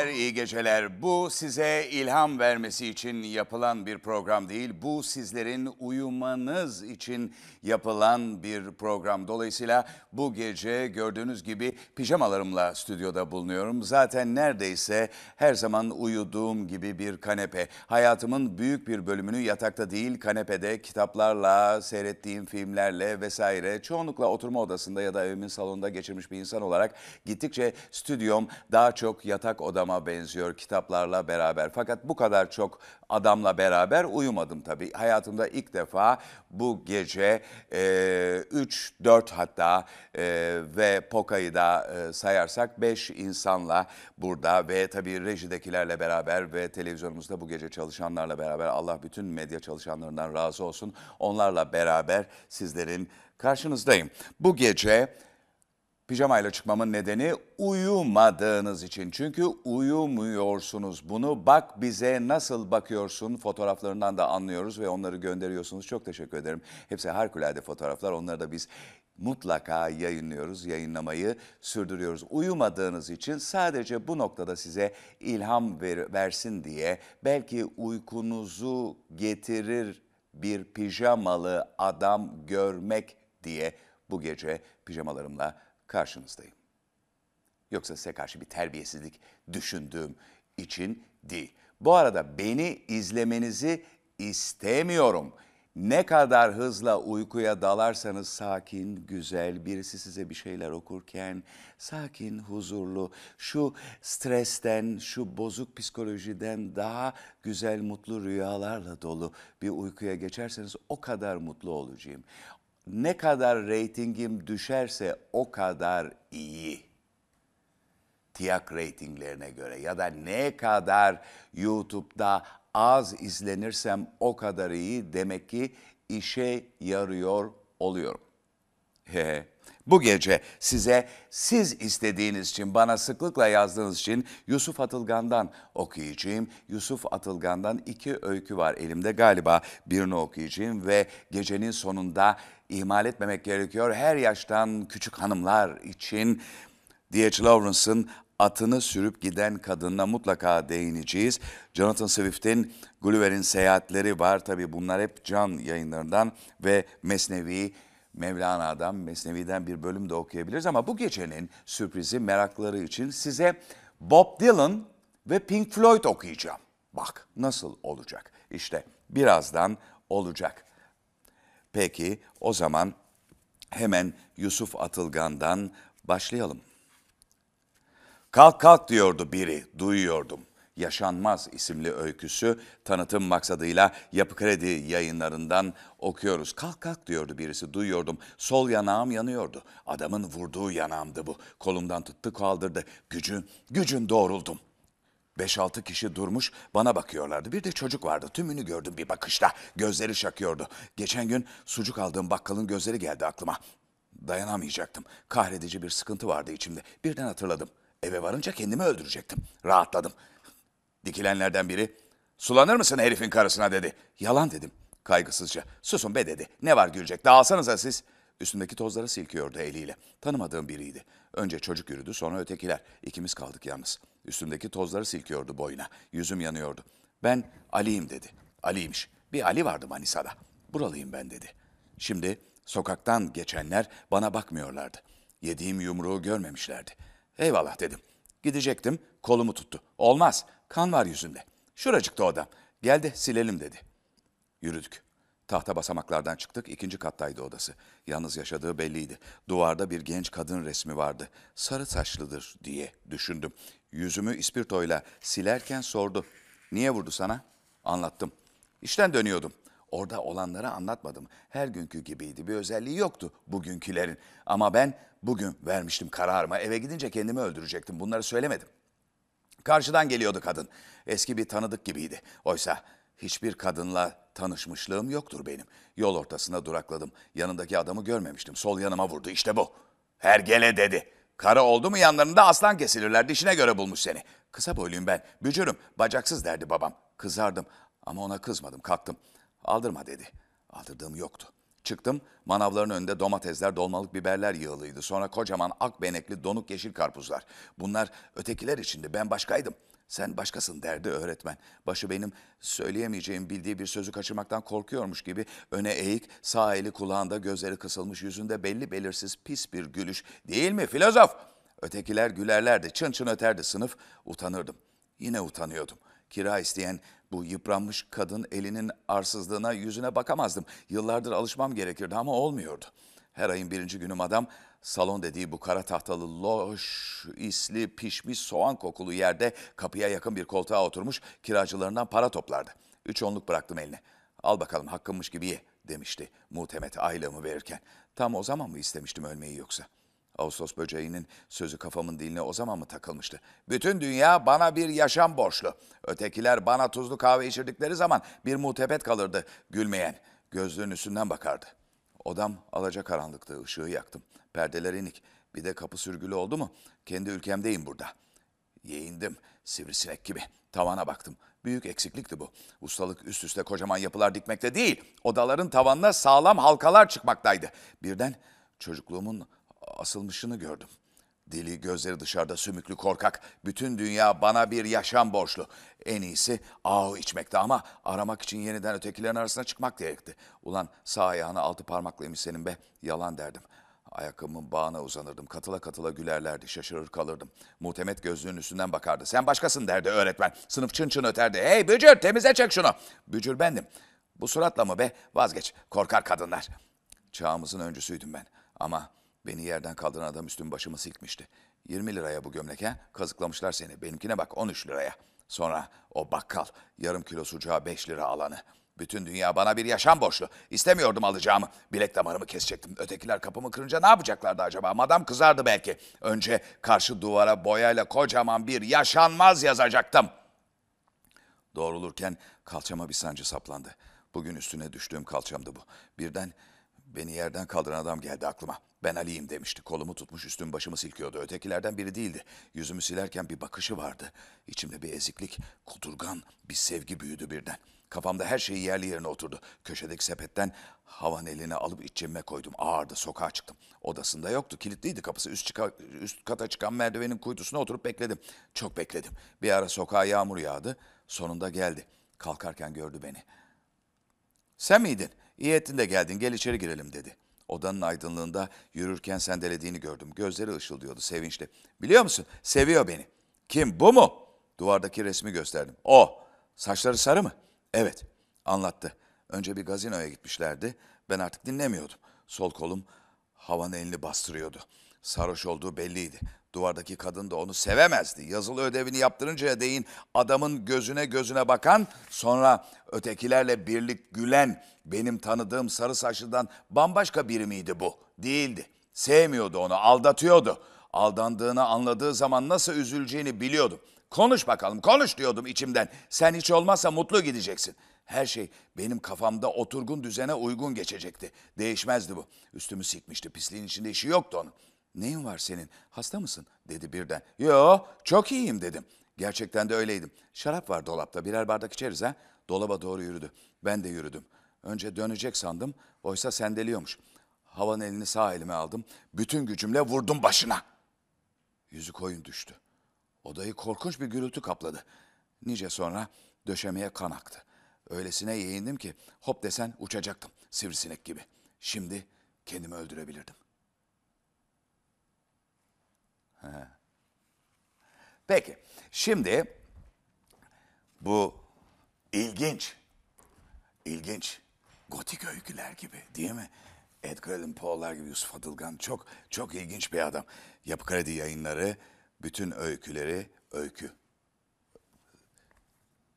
günler, iyi geceler. Bu size ilham vermesi için yapılan bir program değil. Bu sizlerin uyumanız için yapılan bir program. Dolayısıyla bu gece gördüğünüz gibi pijamalarımla stüdyoda bulunuyorum. Zaten neredeyse her zaman uyuduğum gibi bir kanepe. Hayatımın büyük bir bölümünü yatakta değil kanepede kitaplarla, seyrettiğim filmlerle vesaire çoğunlukla oturma odasında ya da evimin salonunda geçirmiş bir insan olarak gittikçe stüdyom daha çok yatak odama benziyor kitaplarla beraber. Fakat bu kadar çok adamla beraber uyumadım tabii. Hayatımda ilk defa bu gece 3, 4 hatta e, ve Poka'yı da e, sayarsak 5 insanla burada ve tabii rejidekilerle beraber ve televizyonumuzda bu gece çalışanlarla beraber Allah bütün medya çalışanlarından razı olsun. Onlarla beraber sizlerin karşınızdayım. Bu gece Pijamayla çıkmamın nedeni uyumadığınız için. Çünkü uyumuyorsunuz. Bunu bak bize nasıl bakıyorsun fotoğraflarından da anlıyoruz ve onları gönderiyorsunuz. Çok teşekkür ederim. Hepsi harikulade fotoğraflar. Onları da biz mutlaka yayınlıyoruz. Yayınlamayı sürdürüyoruz. Uyumadığınız için sadece bu noktada size ilham ver, versin diye belki uykunuzu getirir bir pijamalı adam görmek diye bu gece pijamalarımla karşınızdayım. Yoksa size karşı bir terbiyesizlik düşündüğüm için değil. Bu arada beni izlemenizi istemiyorum. Ne kadar hızla uykuya dalarsanız sakin, güzel, birisi size bir şeyler okurken sakin, huzurlu, şu stresten, şu bozuk psikolojiden daha güzel, mutlu rüyalarla dolu bir uykuya geçerseniz o kadar mutlu olacağım ne kadar reytingim düşerse o kadar iyi. Tiyak reytinglerine göre ya da ne kadar YouTube'da az izlenirsem o kadar iyi demek ki işe yarıyor oluyorum. Bu gece size siz istediğiniz için bana sıklıkla yazdığınız için Yusuf Atılgan'dan okuyacağım. Yusuf Atılgan'dan iki öykü var elimde galiba birini okuyacağım ve gecenin sonunda ihmal etmemek gerekiyor. Her yaştan küçük hanımlar için D.H. Lawrence'ın atını sürüp giden kadınla mutlaka değineceğiz. Jonathan Swift'in Gulliver'in seyahatleri var. Tabi bunlar hep can yayınlarından ve Mesnevi Mevlana'dan, Mesnevi'den bir bölüm de okuyabiliriz. Ama bu gecenin sürprizi merakları için size Bob Dylan ve Pink Floyd okuyacağım. Bak nasıl olacak? İşte birazdan olacak. Peki o zaman hemen Yusuf Atılgan'dan başlayalım. Kalk kalk diyordu biri, duyuyordum. Yaşanmaz isimli öyküsü tanıtım maksadıyla Yapı Kredi yayınlarından okuyoruz. Kalk kalk diyordu birisi duyuyordum. Sol yanağım yanıyordu. Adamın vurduğu yanağımdı bu. Kolumdan tuttu kaldırdı. Gücün, gücün doğruldum. Beş altı kişi durmuş bana bakıyorlardı. Bir de çocuk vardı. Tümünü gördüm bir bakışta. Gözleri şakıyordu. Geçen gün sucuk aldığım bakkalın gözleri geldi aklıma. Dayanamayacaktım. Kahredici bir sıkıntı vardı içimde. Birden hatırladım. Eve varınca kendimi öldürecektim. Rahatladım. Dikilenlerden biri sulanır mısın herifin karısına dedi. Yalan dedim kaygısızca. Susun be dedi. Ne var gülecek dağılsanıza siz. Üstündeki tozları silkiyordu eliyle. Tanımadığım biriydi. Önce çocuk yürüdü sonra ötekiler. İkimiz kaldık yalnız. Üstündeki tozları silkiyordu boyuna. Yüzüm yanıyordu. Ben Ali'yim dedi. Ali'ymiş. Bir Ali vardı Manisa'da. Buralıyım ben dedi. Şimdi sokaktan geçenler bana bakmıyorlardı. Yediğim yumruğu görmemişlerdi. Eyvallah dedim. Gidecektim, kolumu tuttu. Olmaz, kan var yüzünde. Şuracıkta odam. Gel de silelim dedi. Yürüdük. Tahta basamaklardan çıktık, ikinci kattaydı odası. Yalnız yaşadığı belliydi. Duvarda bir genç kadın resmi vardı. Sarı saçlıdır diye düşündüm. Yüzümü ispirtoyla silerken sordu. Niye vurdu sana? Anlattım. İşten dönüyordum. Orada olanları anlatmadım. Her günkü gibiydi. Bir özelliği yoktu bugünkülerin. Ama ben bugün vermiştim kararımı. Eve gidince kendimi öldürecektim. Bunları söylemedim. Karşıdan geliyordu kadın. Eski bir tanıdık gibiydi. Oysa hiçbir kadınla tanışmışlığım yoktur benim. Yol ortasında durakladım. Yanındaki adamı görmemiştim. Sol yanıma vurdu. İşte bu. Hergele dedi. Karı oldu mu yanlarında aslan kesilirler. Dişine göre bulmuş seni. Kısa boyluyum ben. Bücürüm. Bacaksız derdi babam. Kızardım. Ama ona kızmadım. Kalktım. Aldırma dedi. Aldırdığım yoktu. Çıktım, manavların önünde domatesler, dolmalık biberler yığılıydı. Sonra kocaman ak benekli donuk yeşil karpuzlar. Bunlar ötekiler içindi, ben başkaydım. Sen başkasın derdi öğretmen. Başı benim söyleyemeyeceğim bildiği bir sözü kaçırmaktan korkuyormuş gibi öne eğik, sağ eli kulağında, gözleri kısılmış, yüzünde belli belirsiz pis bir gülüş. Değil mi filozof? Ötekiler gülerlerdi, çın çın öterdi sınıf. Utanırdım. Yine utanıyordum. Kira isteyen bu yıpranmış kadın elinin arsızlığına yüzüne bakamazdım. Yıllardır alışmam gerekirdi ama olmuyordu. Her ayın birinci günü madam salon dediği bu kara tahtalı loş, isli, pişmiş soğan kokulu yerde kapıya yakın bir koltuğa oturmuş kiracılarından para toplardı. Üç onluk bıraktım eline. Al bakalım hakkımmış gibi ye demişti muhtemet aylığımı verirken. Tam o zaman mı istemiştim ölmeyi yoksa?'' Ağustos böceğinin sözü kafamın diline o zaman mı takılmıştı? Bütün dünya bana bir yaşam borçlu. Ötekiler bana tuzlu kahve içirdikleri zaman bir muhtebet kalırdı gülmeyen. Gözlüğün üstünden bakardı. Odam alacakaranlıktı, ışığı yaktım. Perdeler inik. Bir de kapı sürgülü oldu mu? Kendi ülkemdeyim burada. Yeğindim, sivrisinek gibi. Tavana baktım. Büyük eksiklikti bu. Ustalık üst üste kocaman yapılar dikmekte değil. Odaların tavanına sağlam halkalar çıkmaktaydı. Birden çocukluğumun asılmışını gördüm. Dili, gözleri dışarıda sümüklü korkak. Bütün dünya bana bir yaşam borçlu. En iyisi ahu içmekti ama aramak için yeniden ötekilerin arasına çıkmak gerekti. Ulan sağ ayağına altı parmaklıymış senin be. Yalan derdim. Ayakkabımın bağına uzanırdım. Katıla katıla gülerlerdi. Şaşırır kalırdım. Muhtemet gözlüğün üstünden bakardı. Sen başkasın derdi öğretmen. Sınıf çın çın öterdi. Hey Bücür temizle çek şunu. Bücür bendim. Bu suratla mı be? Vazgeç. Korkar kadınlar. Çağımızın öncüsüydüm ben. Ama beni yerden kaldıran adam üstüm başımı silkmişti. 20 liraya bu gömlek ha? Kazıklamışlar seni. Benimkine bak 13 liraya. Sonra o bakkal yarım kilo sucuğa 5 lira alanı. Bütün dünya bana bir yaşam borçlu. İstemiyordum alacağımı. Bilek damarımı kesecektim. Ötekiler kapımı kırınca ne yapacaklardı acaba? Madam kızardı belki. Önce karşı duvara boyayla kocaman bir yaşanmaz yazacaktım. Doğrulurken kalçama bir sancı saplandı. Bugün üstüne düştüğüm kalçamdı bu. Birden beni yerden kaldıran adam geldi aklıma. Ben Ali'yim demişti. Kolumu tutmuş üstüm başımı silkiyordu. Ötekilerden biri değildi. Yüzümü silerken bir bakışı vardı. İçimde bir eziklik, kudurgan bir sevgi büyüdü birden. Kafamda her şey yerli yerine oturdu. Köşedeki sepetten havan elini alıp iç cebime koydum. Ağırdı, sokağa çıktım. Odasında yoktu, kilitliydi kapısı. Üst, çıka, üst kata çıkan merdivenin kuytusuna oturup bekledim. Çok bekledim. Bir ara sokağa yağmur yağdı. Sonunda geldi. Kalkarken gördü beni. Sen miydin? İyi ettin de geldin, gel içeri girelim dedi. Odanın aydınlığında yürürken sendelediğini gördüm. Gözleri ışıldıyordu sevinçle. Biliyor musun? Seviyor beni. Kim? Bu mu? Duvardaki resmi gösterdim. O. Saçları sarı mı? Evet. Anlattı. Önce bir gazinoya gitmişlerdi. Ben artık dinlemiyordum. Sol kolum havan elini bastırıyordu. Sarhoş olduğu belliydi. Duvardaki kadın da onu sevemezdi. Yazılı ödevini yaptırıncaya değin adamın gözüne gözüne bakan, sonra ötekilerle birlik gülen, benim tanıdığım sarı saçlıdan bambaşka biri miydi bu? Değildi. Sevmiyordu onu, aldatıyordu. Aldandığını anladığı zaman nasıl üzüleceğini biliyordum. Konuş bakalım, konuş diyordum içimden. Sen hiç olmazsa mutlu gideceksin. Her şey benim kafamda oturgun düzene uygun geçecekti. Değişmezdi bu. Üstümü sikmişti, pisliğin içinde işi yoktu onun. Neyin var senin? Hasta mısın? dedi birden. Yo, çok iyiyim dedim. Gerçekten de öyleydim. Şarap var dolapta, birer bardak içeriz ha. Dolaba doğru yürüdü. Ben de yürüdüm. Önce dönecek sandım, oysa sendeliyormuş. Havan elini sağ elime aldım. Bütün gücümle vurdum başına. Yüzü koyun düştü. Odayı korkunç bir gürültü kapladı. Nice sonra döşemeye kan aktı. Öylesine yeğindim ki hop desen uçacaktım sivrisinek gibi. Şimdi kendimi öldürebilirdim. Peki, şimdi bu ilginç, ilginç gotik öyküler gibi değil mi? Edgar Allan Poe'lar gibi Yusuf Atılgan çok çok ilginç bir adam. Yapı Kredi yayınları bütün öyküleri öykü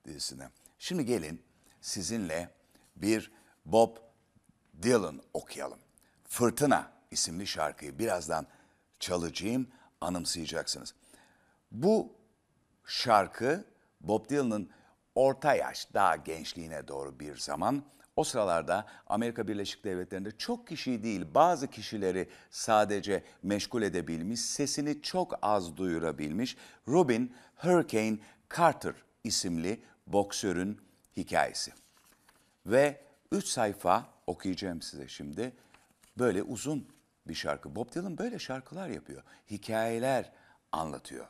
dizisine. Şimdi gelin sizinle bir Bob Dylan okuyalım. Fırtına isimli şarkıyı birazdan çalacağım anımsayacaksınız. Bu şarkı Bob Dylan'ın orta yaş, daha gençliğine doğru bir zaman o sıralarda Amerika Birleşik Devletleri'nde çok kişi değil bazı kişileri sadece meşgul edebilmiş, sesini çok az duyurabilmiş Robin Hurricane Carter isimli boksörün hikayesi. Ve üç sayfa okuyacağım size şimdi. Böyle uzun bir şarkı. Bob Dylan böyle şarkılar yapıyor. Hikayeler anlatıyor.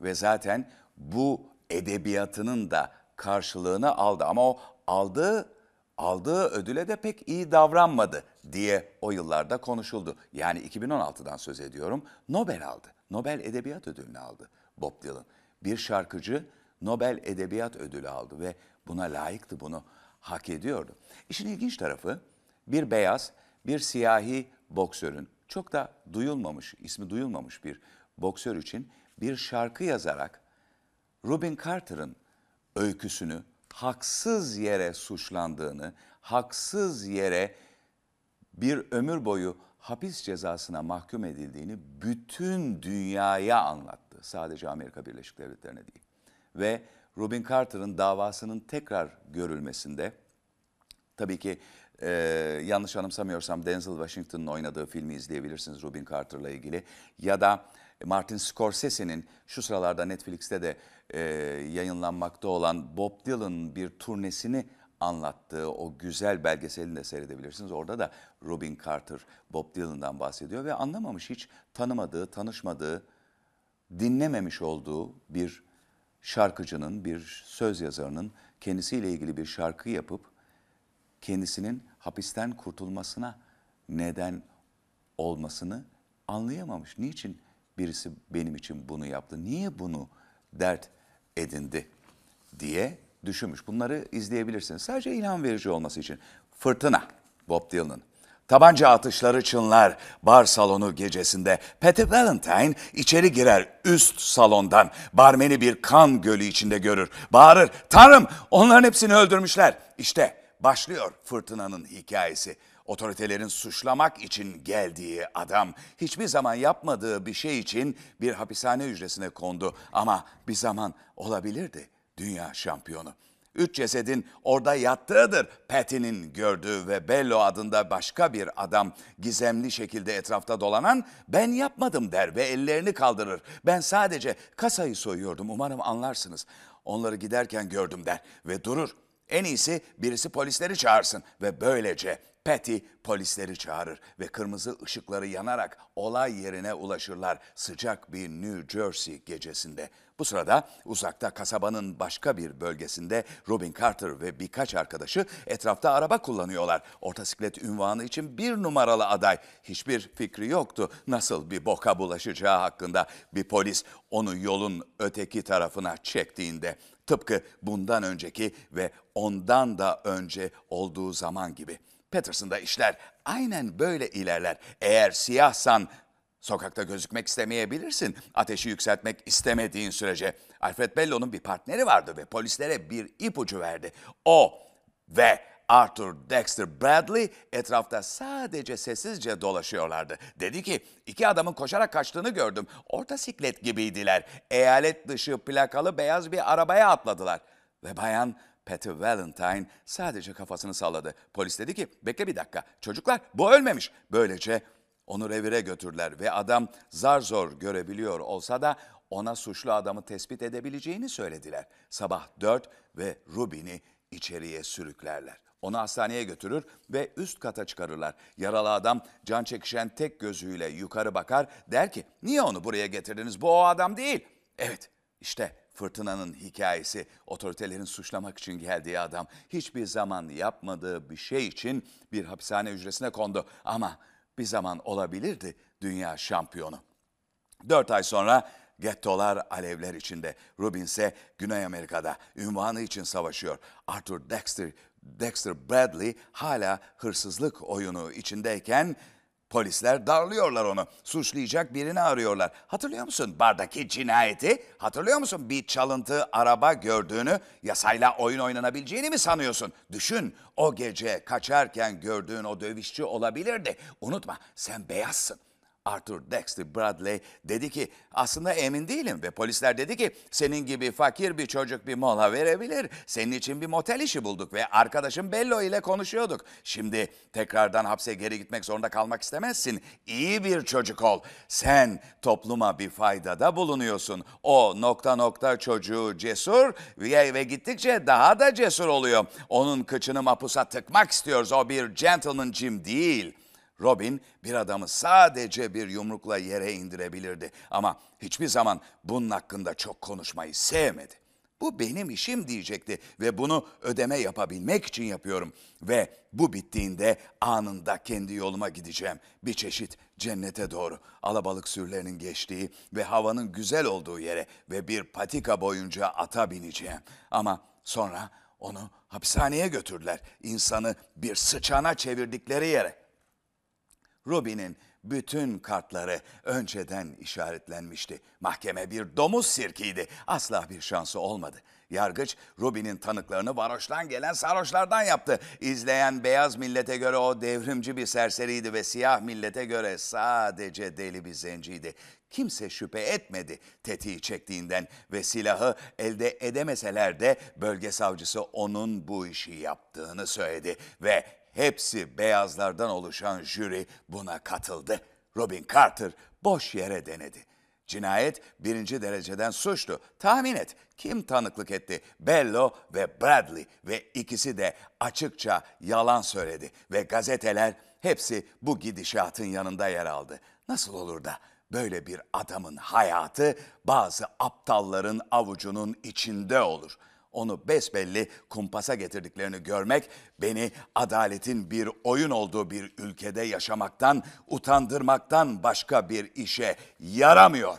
Ve zaten bu edebiyatının da karşılığını aldı. Ama o aldığı aldığı ödüle de pek iyi davranmadı diye o yıllarda konuşuldu. Yani 2016'dan söz ediyorum. Nobel aldı. Nobel Edebiyat Ödülünü aldı Bob Dylan. Bir şarkıcı Nobel Edebiyat Ödülü aldı ve buna layıktı, bunu hak ediyordu. İşin ilginç tarafı bir beyaz, bir siyahi boksörün çok da duyulmamış, ismi duyulmamış bir boksör için bir şarkı yazarak Rubin Carter'ın öyküsünü haksız yere suçlandığını, haksız yere bir ömür boyu hapis cezasına mahkum edildiğini bütün dünyaya anlattı. Sadece Amerika Birleşik Devletleri'ne değil. Ve Rubin Carter'ın davasının tekrar görülmesinde tabii ki e, yanlış anımsamıyorsam Denzel Washington'ın oynadığı filmi izleyebilirsiniz Rubin Carter'la ilgili. Ya da Martin Scorsese'nin şu sıralarda Netflix'te de e, yayınlanmakta olan Bob Dylan bir turnesini anlattığı o güzel belgeselini de seyredebilirsiniz. Orada da Robin Carter Bob Dylan'dan bahsediyor ve anlamamış hiç tanımadığı, tanışmadığı, dinlememiş olduğu bir şarkıcının, bir söz yazarının kendisiyle ilgili bir şarkı yapıp kendisinin hapisten kurtulmasına neden olmasını anlayamamış. Niçin birisi benim için bunu yaptı? Niye bunu dert edindi diye düşünmüş. Bunları izleyebilirsiniz. Sadece ilham verici olması için. Fırtına, Bob Dylan. Tabanca atışları çınlar bar salonu gecesinde. Patty Valentine içeri girer üst salondan. Barmeni bir kan gölü içinde görür. Bağırır, Tanrım onların hepsini öldürmüşler. İşte başlıyor fırtınanın hikayesi. Otoritelerin suçlamak için geldiği adam hiçbir zaman yapmadığı bir şey için bir hapishane hücresine kondu ama bir zaman olabilirdi dünya şampiyonu. Üç cesedin orada yattığıdır Patty'nin gördüğü ve Bello adında başka bir adam gizemli şekilde etrafta dolanan ben yapmadım der ve ellerini kaldırır. Ben sadece kasayı soyuyordum umarım anlarsınız. Onları giderken gördüm der ve durur. En iyisi birisi polisleri çağırsın ve böylece Patty polisleri çağırır ve kırmızı ışıkları yanarak olay yerine ulaşırlar sıcak bir New Jersey gecesinde. Bu sırada uzakta kasabanın başka bir bölgesinde Robin Carter ve birkaç arkadaşı etrafta araba kullanıyorlar. Ortasiklet ünvanı için bir numaralı aday. Hiçbir fikri yoktu nasıl bir boka bulaşacağı hakkında bir polis onu yolun öteki tarafına çektiğinde. Tıpkı bundan önceki ve ondan da önce olduğu zaman gibi. Patterson'da işler aynen böyle ilerler. Eğer siyahsan sokakta gözükmek istemeyebilirsin. Ateşi yükseltmek istemediğin sürece. Alfred Bello'nun bir partneri vardı ve polislere bir ipucu verdi. O ve Arthur Dexter Bradley etrafta sadece sessizce dolaşıyorlardı. Dedi ki iki adamın koşarak kaçtığını gördüm. Orta siklet gibiydiler. Eyalet dışı plakalı beyaz bir arabaya atladılar. Ve bayan Patty Valentine sadece kafasını salladı. Polis dedi ki bekle bir dakika çocuklar bu ölmemiş. Böylece onu revire götürdüler ve adam zar zor görebiliyor olsa da ona suçlu adamı tespit edebileceğini söylediler. Sabah dört ve Rubin'i içeriye sürüklerler. Onu hastaneye götürür ve üst kata çıkarırlar. Yaralı adam can çekişen tek gözüyle yukarı bakar. Der ki niye onu buraya getirdiniz bu o adam değil. Evet işte fırtınanın hikayesi otoritelerin suçlamak için geldiği adam hiçbir zaman yapmadığı bir şey için bir hapishane hücresine kondu. Ama bir zaman olabilirdi dünya şampiyonu. Dört ay sonra gettolar alevler içinde. Rubin ise Güney Amerika'da ünvanı için savaşıyor. Arthur Dexter, Dexter Bradley hala hırsızlık oyunu içindeyken Polisler darlıyorlar onu. Suçlayacak birini arıyorlar. Hatırlıyor musun bardaki cinayeti? Hatırlıyor musun bir çalıntı araba gördüğünü? Yasayla oyun oynanabileceğini mi sanıyorsun? Düşün o gece kaçarken gördüğün o dövüşçü olabilirdi. Unutma sen beyazsın. Arthur Dexter Bradley dedi ki aslında emin değilim ve polisler dedi ki senin gibi fakir bir çocuk bir mola verebilir. Senin için bir motel işi bulduk ve arkadaşım Bello ile konuşuyorduk. Şimdi tekrardan hapse geri gitmek zorunda kalmak istemezsin. İyi bir çocuk ol. Sen topluma bir faydada bulunuyorsun. O nokta nokta çocuğu cesur ve, ve gittikçe daha da cesur oluyor. Onun kıçını mapusa tıkmak istiyoruz. O bir gentleman Jim değil. Robin bir adamı sadece bir yumrukla yere indirebilirdi ama hiçbir zaman bunun hakkında çok konuşmayı sevmedi. Bu benim işim diyecekti ve bunu ödeme yapabilmek için yapıyorum. Ve bu bittiğinde anında kendi yoluma gideceğim. Bir çeşit cennete doğru. Alabalık sürülerinin geçtiği ve havanın güzel olduğu yere ve bir patika boyunca ata bineceğim. Ama sonra onu hapishaneye götürdüler. İnsanı bir sıçana çevirdikleri yere. Robin'in bütün kartları önceden işaretlenmişti. Mahkeme bir domuz sirkiydi. Asla bir şansı olmadı. Yargıç Robin'in tanıklarını varoştan gelen sarhoşlardan yaptı. İzleyen beyaz millete göre o devrimci bir serseriydi ve siyah millete göre sadece deli bir zenciydi. Kimse şüphe etmedi tetiği çektiğinden ve silahı elde edemeseler de bölge savcısı onun bu işi yaptığını söyledi ve hepsi beyazlardan oluşan jüri buna katıldı. Robin Carter boş yere denedi. Cinayet birinci dereceden suçtu. Tahmin et kim tanıklık etti? Bello ve Bradley ve ikisi de açıkça yalan söyledi ve gazeteler hepsi bu gidişatın yanında yer aldı. Nasıl olur da böyle bir adamın hayatı bazı aptalların avucunun içinde olur.'' Onu besbelli kumpasa getirdiklerini görmek beni adaletin bir oyun olduğu bir ülkede yaşamaktan, utandırmaktan başka bir işe yaramıyor.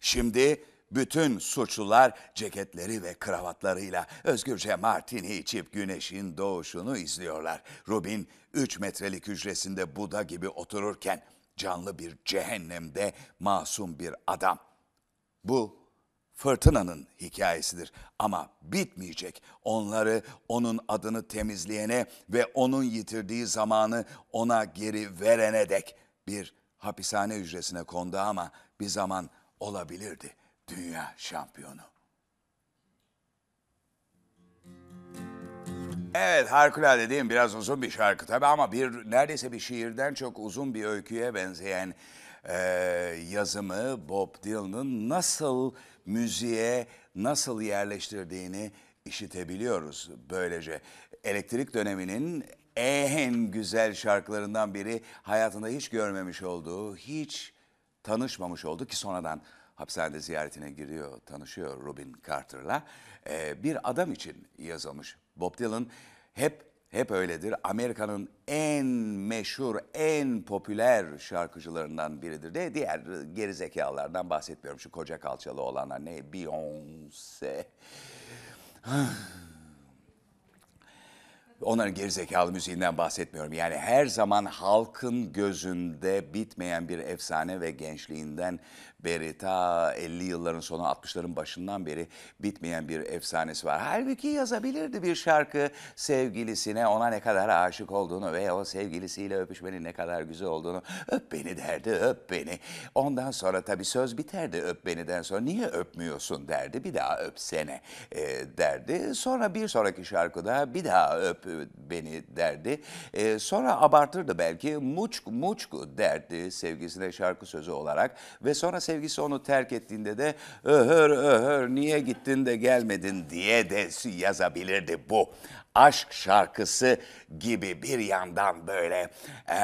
Şimdi bütün suçlular ceketleri ve kravatlarıyla özgürce martini içip güneşin doğuşunu izliyorlar. Rubin 3 metrelik hücresinde Buda gibi otururken canlı bir cehennemde masum bir adam. Bu fırtınanın hikayesidir ama bitmeyecek. Onları onun adını temizleyene ve onun yitirdiği zamanı ona geri verene dek bir hapishane hücresine kondu ama bir zaman olabilirdi dünya şampiyonu. Evet harikulade mi? Biraz uzun bir şarkı tabii ama bir neredeyse bir şiirden çok uzun bir öyküye benzeyen e, yazımı Bob Dylan'ın nasıl müziğe nasıl yerleştirdiğini işitebiliyoruz böylece. Elektrik döneminin en güzel şarkılarından biri hayatında hiç görmemiş olduğu, hiç tanışmamış oldu ki sonradan hapishanede ziyaretine giriyor, tanışıyor Robin Carter'la. Ee, bir adam için yazılmış. Bob Dylan hep hep öyledir. Amerika'nın en meşhur, en popüler şarkıcılarından biridir. De diğer gerizekalılardan bahsetmiyorum. Şu koca kalçalı olanlar ne? Beyoncé. Onların gerizekalı müziğinden bahsetmiyorum. Yani her zaman halkın gözünde bitmeyen bir efsane ve gençliğinden beri ta 50 yılların sonu 60'ların başından beri bitmeyen bir efsanesi var. Halbuki yazabilirdi bir şarkı sevgilisine ona ne kadar aşık olduğunu ve o sevgilisiyle öpüşmenin ne kadar güzel olduğunu öp beni derdi öp beni. Ondan sonra tabii söz biterdi öp beniden sonra niye öpmüyorsun derdi bir daha öpsene e, derdi. Sonra bir sonraki şarkıda bir daha öp beni derdi. E, sonra abartırdı belki muçk muçk derdi sevgisine şarkı sözü olarak ve sonra sevgilisi sevgisi onu terk ettiğinde de öhör öhör niye gittin de gelmedin diye de yazabilirdi bu. Aşk şarkısı gibi bir yandan böyle e,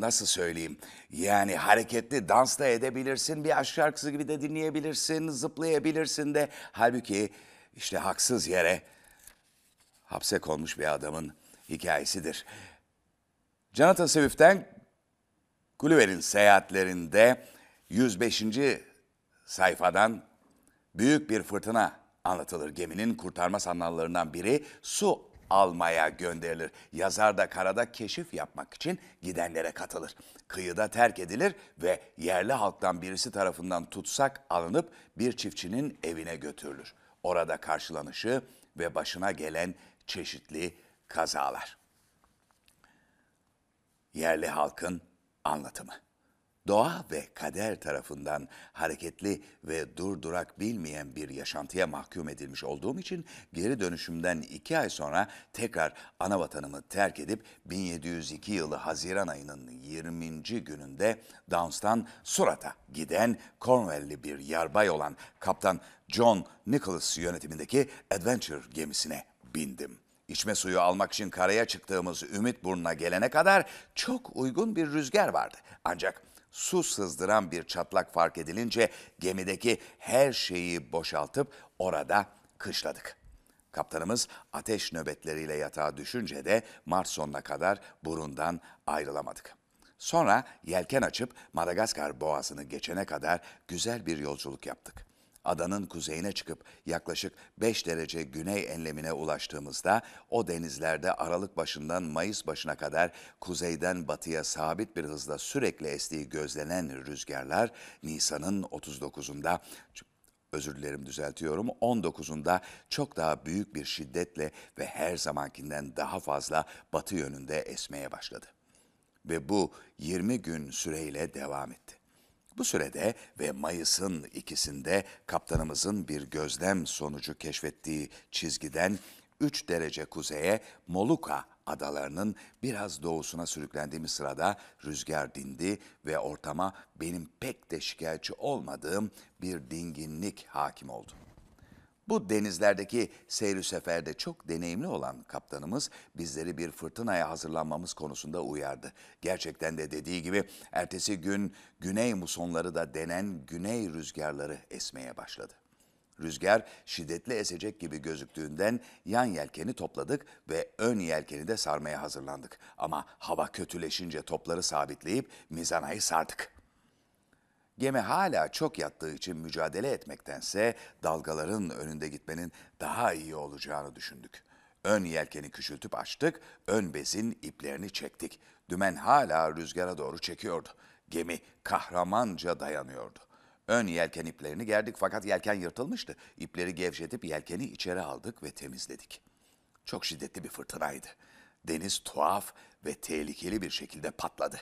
nasıl söyleyeyim yani hareketli dans da edebilirsin bir aşk şarkısı gibi de dinleyebilirsin zıplayabilirsin de halbuki işte haksız yere hapse konmuş bir adamın hikayesidir. Jonathan Swift'ten Gulliver'in seyahatlerinde 105. sayfadan büyük bir fırtına anlatılır. Geminin kurtarma sandallarından biri su almaya gönderilir. Yazar da karada keşif yapmak için gidenlere katılır. Kıyıda terk edilir ve yerli halktan birisi tarafından tutsak alınıp bir çiftçinin evine götürülür. Orada karşılanışı ve başına gelen çeşitli kazalar. Yerli halkın anlatımı. Doğa ve kader tarafından hareketli ve durdurak bilmeyen bir yaşantıya mahkum edilmiş olduğum için geri dönüşümden iki ay sonra tekrar ana vatanımı terk edip 1702 yılı Haziran ayının 20. gününde Downs'tan Surat'a giden Cornwall'li bir yarbay olan Kaptan John Nicholas yönetimindeki Adventure gemisine bindim. İçme suyu almak için karaya çıktığımız Ümit Burnu'na gelene kadar çok uygun bir rüzgar vardı. Ancak su sızdıran bir çatlak fark edilince gemideki her şeyi boşaltıp orada kışladık. Kaptanımız ateş nöbetleriyle yatağa düşünce de Mart sonuna kadar burundan ayrılamadık. Sonra yelken açıp Madagaskar boğazını geçene kadar güzel bir yolculuk yaptık. Adanın kuzeyine çıkıp yaklaşık 5 derece güney enlemine ulaştığımızda o denizlerde Aralık başından Mayıs başına kadar kuzeyden batıya sabit bir hızla sürekli estiği gözlenen rüzgarlar Nisan'ın 39'unda özür dilerim düzeltiyorum 19'unda çok daha büyük bir şiddetle ve her zamankinden daha fazla batı yönünde esmeye başladı. Ve bu 20 gün süreyle devam etti. Bu sürede ve Mayıs'ın ikisinde kaptanımızın bir gözlem sonucu keşfettiği çizgiden 3 derece kuzeye Moluka adalarının biraz doğusuna sürüklendiğimiz sırada rüzgar dindi ve ortama benim pek de şikayetçi olmadığım bir dinginlik hakim oldu. Bu denizlerdeki seyri seferde çok deneyimli olan kaptanımız bizleri bir fırtınaya hazırlanmamız konusunda uyardı. Gerçekten de dediği gibi ertesi gün güney musonları da denen güney rüzgarları esmeye başladı. Rüzgar şiddetli esecek gibi gözüktüğünden yan yelkeni topladık ve ön yelkeni de sarmaya hazırlandık. Ama hava kötüleşince topları sabitleyip mizanayı sardık. Gemi hala çok yattığı için mücadele etmektense dalgaların önünde gitmenin daha iyi olacağını düşündük. Ön yelkeni küçültüp açtık, ön bezin iplerini çektik. Dümen hala rüzgara doğru çekiyordu. Gemi kahramanca dayanıyordu. Ön yelken iplerini gerdik fakat yelken yırtılmıştı. İpleri gevşetip yelkeni içeri aldık ve temizledik. Çok şiddetli bir fırtınaydı. Deniz tuhaf ve tehlikeli bir şekilde patladı.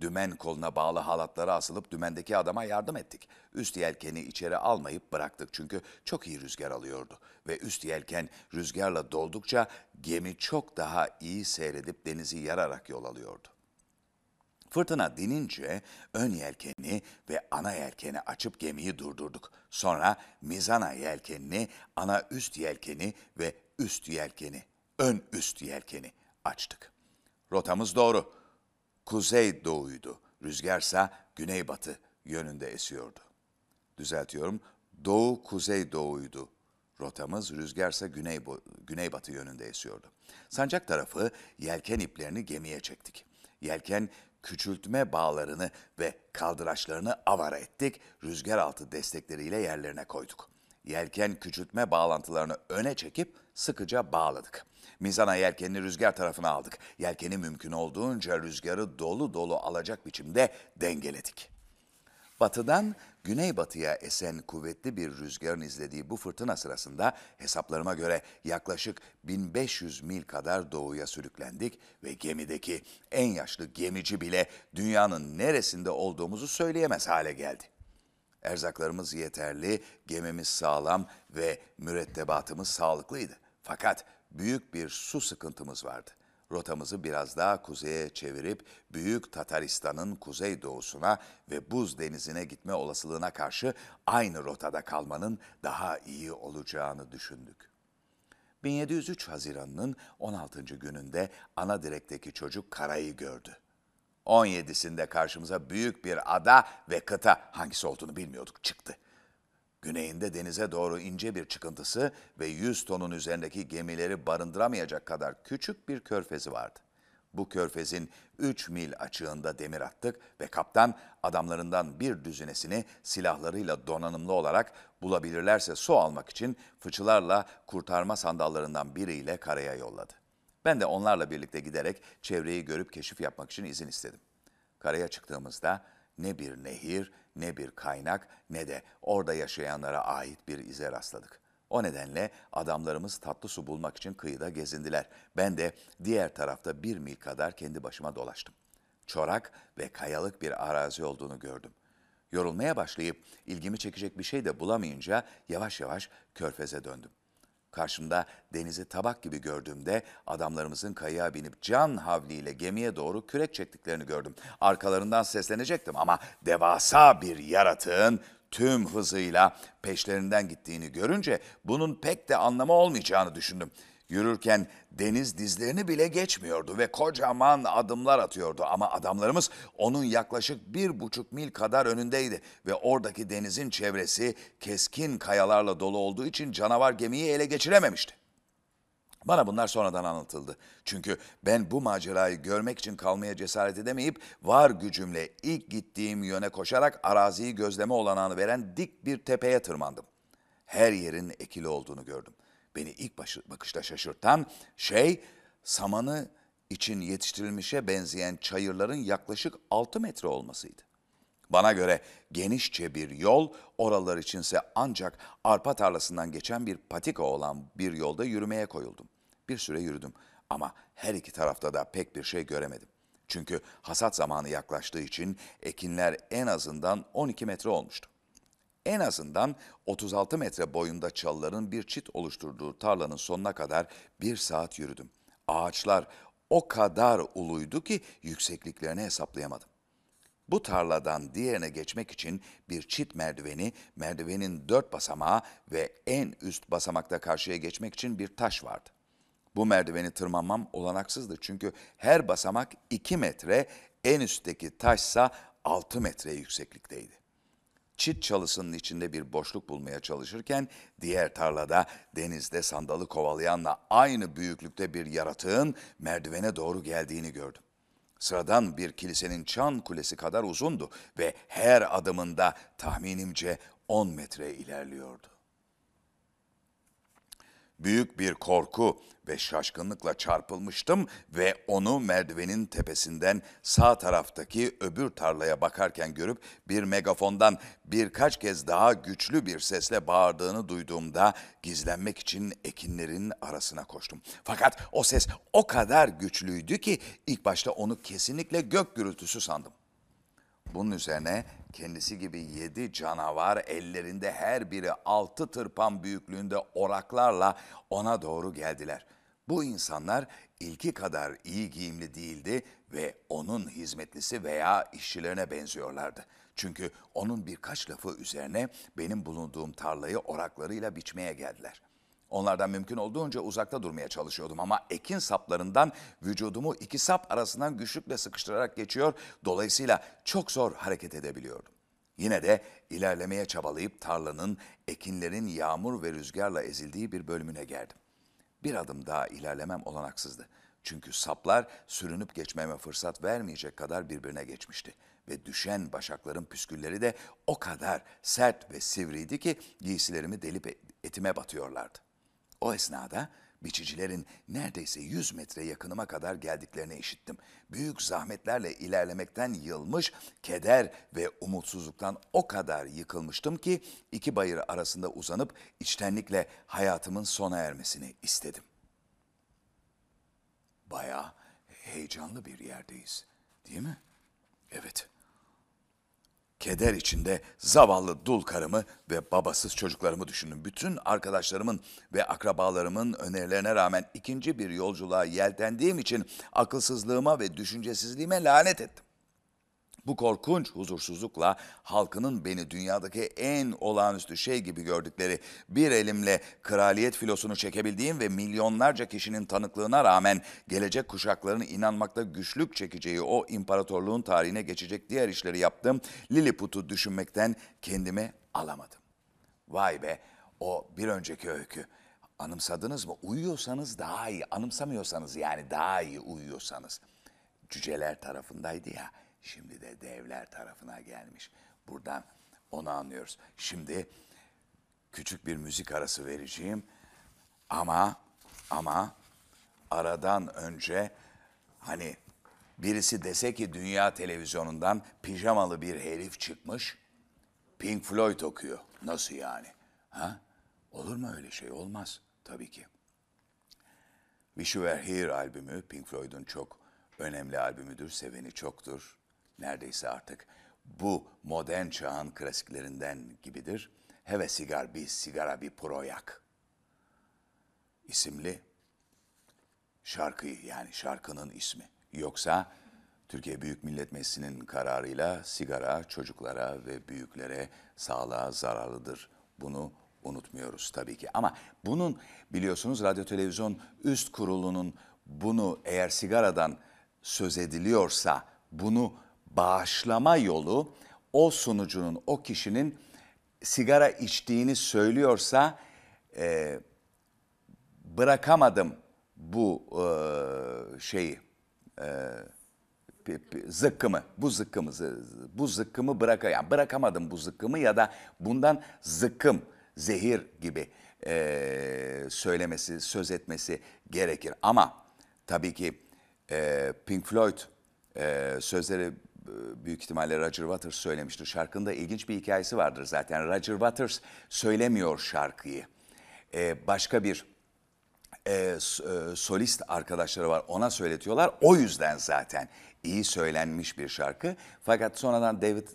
Dümen koluna bağlı halatlara asılıp dümendeki adama yardım ettik. Üst yelkeni içeri almayıp bıraktık çünkü çok iyi rüzgar alıyordu. Ve üst yelken rüzgarla doldukça gemi çok daha iyi seyredip denizi yararak yol alıyordu. Fırtına dinince ön yelkeni ve ana yelkeni açıp gemiyi durdurduk. Sonra mizana yelkenini, ana üst yelkeni ve üst yelkeni, ön üst yelkeni açtık. Rotamız doğru kuzey doğuydu. Rüzgarsa güneybatı yönünde esiyordu. Düzeltiyorum, doğu kuzey doğuydu. Rotamız rüzgarsa güney, güneybatı yönünde esiyordu. Sancak tarafı yelken iplerini gemiye çektik. Yelken küçültme bağlarını ve kaldıraçlarını avara ettik, rüzgar altı destekleriyle yerlerine koyduk. Yelken küçültme bağlantılarını öne çekip sıkıca bağladık. Mizana yelkenini rüzgar tarafına aldık. Yelkeni mümkün olduğunca rüzgarı dolu dolu alacak biçimde dengeledik. Batıdan güneybatıya esen kuvvetli bir rüzgarın izlediği bu fırtına sırasında hesaplarıma göre yaklaşık 1500 mil kadar doğuya sürüklendik ve gemideki en yaşlı gemici bile dünyanın neresinde olduğumuzu söyleyemez hale geldi. Erzaklarımız yeterli, gemimiz sağlam ve mürettebatımız sağlıklıydı. Fakat büyük bir su sıkıntımız vardı. Rotamızı biraz daha kuzeye çevirip Büyük Tataristan'ın kuzeydoğusuna ve Buz Denizi'ne gitme olasılığına karşı aynı rotada kalmanın daha iyi olacağını düşündük. 1703 Haziran'ın 16. gününde ana direkteki çocuk karayı gördü. 17'sinde karşımıza büyük bir ada ve kıta hangisi olduğunu bilmiyorduk çıktı. Güneyinde denize doğru ince bir çıkıntısı ve 100 tonun üzerindeki gemileri barındıramayacak kadar küçük bir körfezi vardı. Bu körfezin 3 mil açığında demir attık ve kaptan adamlarından bir düzinesini silahlarıyla donanımlı olarak bulabilirlerse su almak için fıçılarla kurtarma sandallarından biriyle karaya yolladı. Ben de onlarla birlikte giderek çevreyi görüp keşif yapmak için izin istedim. Karaya çıktığımızda ne bir nehir, ne bir kaynak, ne de orada yaşayanlara ait bir ize rastladık. O nedenle adamlarımız tatlı su bulmak için kıyıda gezindiler. Ben de diğer tarafta bir mil kadar kendi başıma dolaştım. çorak ve kayalık bir arazi olduğunu gördüm. Yorulmaya başlayıp ilgimi çekecek bir şey de bulamayınca yavaş yavaş körfeze döndüm. Karşımda denizi tabak gibi gördüğümde adamlarımızın kayığa binip can havliyle gemiye doğru kürek çektiklerini gördüm. Arkalarından seslenecektim ama devasa bir yaratığın tüm hızıyla peşlerinden gittiğini görünce bunun pek de anlamı olmayacağını düşündüm. Yürürken deniz dizlerini bile geçmiyordu ve kocaman adımlar atıyordu ama adamlarımız onun yaklaşık bir buçuk mil kadar önündeydi ve oradaki denizin çevresi keskin kayalarla dolu olduğu için canavar gemiyi ele geçirememişti. Bana bunlar sonradan anlatıldı. Çünkü ben bu macerayı görmek için kalmaya cesaret edemeyip var gücümle ilk gittiğim yöne koşarak araziyi gözleme olanağını veren dik bir tepeye tırmandım. Her yerin ekili olduğunu gördüm. Beni ilk başı, bakışta şaşırtan şey samanı için yetiştirilmişe benzeyen çayırların yaklaşık 6 metre olmasıydı. Bana göre genişçe bir yol, oralar içinse ancak arpa tarlasından geçen bir patika olan bir yolda yürümeye koyuldum. Bir süre yürüdüm ama her iki tarafta da pek bir şey göremedim. Çünkü hasat zamanı yaklaştığı için ekinler en azından 12 metre olmuştu. En azından 36 metre boyunda çalıların bir çit oluşturduğu tarlanın sonuna kadar bir saat yürüdüm. Ağaçlar o kadar uluydu ki yüksekliklerini hesaplayamadım. Bu tarladan diğerine geçmek için bir çit merdiveni, merdivenin dört basamağı ve en üst basamakta karşıya geçmek için bir taş vardı. Bu merdiveni tırmanmam olanaksızdı çünkü her basamak iki metre, en üstteki taşsa altı metre yükseklikteydi. Çit çalısının içinde bir boşluk bulmaya çalışırken diğer tarlada denizde sandalı kovalayanla aynı büyüklükte bir yaratığın merdivene doğru geldiğini gördüm. Sıradan bir kilisenin çan kulesi kadar uzundu ve her adımında tahminimce 10 metre ilerliyordu. Büyük bir korku ve şaşkınlıkla çarpılmıştım ve onu merdivenin tepesinden sağ taraftaki öbür tarlaya bakarken görüp bir megafondan birkaç kez daha güçlü bir sesle bağırdığını duyduğumda gizlenmek için ekinlerin arasına koştum. Fakat o ses o kadar güçlüydü ki ilk başta onu kesinlikle gök gürültüsü sandım. Bunun üzerine kendisi gibi yedi canavar ellerinde her biri altı tırpan büyüklüğünde oraklarla ona doğru geldiler. Bu insanlar ilki kadar iyi giyimli değildi ve onun hizmetlisi veya işçilerine benziyorlardı. Çünkü onun birkaç lafı üzerine benim bulunduğum tarlayı oraklarıyla biçmeye geldiler. Onlardan mümkün olduğunca uzakta durmaya çalışıyordum ama ekin saplarından vücudumu iki sap arasından güçlükle sıkıştırarak geçiyor, dolayısıyla çok zor hareket edebiliyordum. Yine de ilerlemeye çabalayıp tarlanın, ekinlerin yağmur ve rüzgarla ezildiği bir bölümüne geldim. Bir adım daha ilerlemem olanaksızdı. Çünkü saplar sürünüp geçmeme fırsat vermeyecek kadar birbirine geçmişti. Ve düşen başakların püskülleri de o kadar sert ve sivriydi ki giysilerimi delip etime batıyorlardı. O esnada biçicilerin neredeyse 100 metre yakınıma kadar geldiklerini işittim. Büyük zahmetlerle ilerlemekten yılmış, keder ve umutsuzluktan o kadar yıkılmıştım ki iki bayır arasında uzanıp içtenlikle hayatımın sona ermesini istedim. Bayağı heyecanlı bir yerdeyiz, değil mi? Evet. Keder içinde zavallı dul karımı ve babasız çocuklarımı düşündüm. Bütün arkadaşlarımın ve akrabalarımın önerilerine rağmen ikinci bir yolculuğa yeltendiğim için akılsızlığıma ve düşüncesizliğime lanet ettim. Bu korkunç huzursuzlukla halkının beni dünyadaki en olağanüstü şey gibi gördükleri bir elimle kraliyet filosunu çekebildiğim ve milyonlarca kişinin tanıklığına rağmen gelecek kuşakların inanmakta güçlük çekeceği o imparatorluğun tarihine geçecek diğer işleri yaptım. Lilliput'u düşünmekten kendimi alamadım. Vay be o bir önceki öykü. Anımsadınız mı? Uyuyorsanız daha iyi, anımsamıyorsanız yani daha iyi uyuyorsanız. Cüceler tarafındaydı ya Şimdi de devler tarafına gelmiş. Buradan onu anlıyoruz. Şimdi küçük bir müzik arası vereceğim. Ama ama aradan önce hani birisi dese ki dünya televizyonundan pijamalı bir herif çıkmış. Pink Floyd okuyor. Nasıl yani? Ha? Olur mu öyle şey? Olmaz tabii ki. Wish You Were Here albümü Pink Floyd'un çok önemli albümüdür, seveni çoktur. Neredeyse artık bu modern çağın klasiklerinden gibidir. Heve sigar bir sigara bir proyak isimli şarkıyı yani şarkının ismi. Yoksa Türkiye Büyük Millet Meclisi'nin kararıyla sigara çocuklara ve büyüklere sağlığa zararlıdır. Bunu unutmuyoruz tabii ki. Ama bunun biliyorsunuz radyo televizyon üst kurulunun bunu eğer sigaradan söz ediliyorsa bunu bağışlama yolu o sunucunun, o kişinin sigara içtiğini söylüyorsa e, bırakamadım bu e, şeyi e, zıkkımı bu zıkkımı zı- bu zıkkımı bıraka yani bırakamadım bu zıkkımı ya da bundan zıkkım zehir gibi e, söylemesi söz etmesi gerekir. Ama tabii ki e, Pink Floyd e, sözleri büyük ihtimalle Roger Waters söylemiştir. Şarkında ilginç bir hikayesi vardır zaten. Roger Waters söylemiyor şarkıyı. E, başka bir e, e, solist arkadaşları var ona söyletiyorlar. O yüzden zaten iyi söylenmiş bir şarkı. Fakat sonradan David e,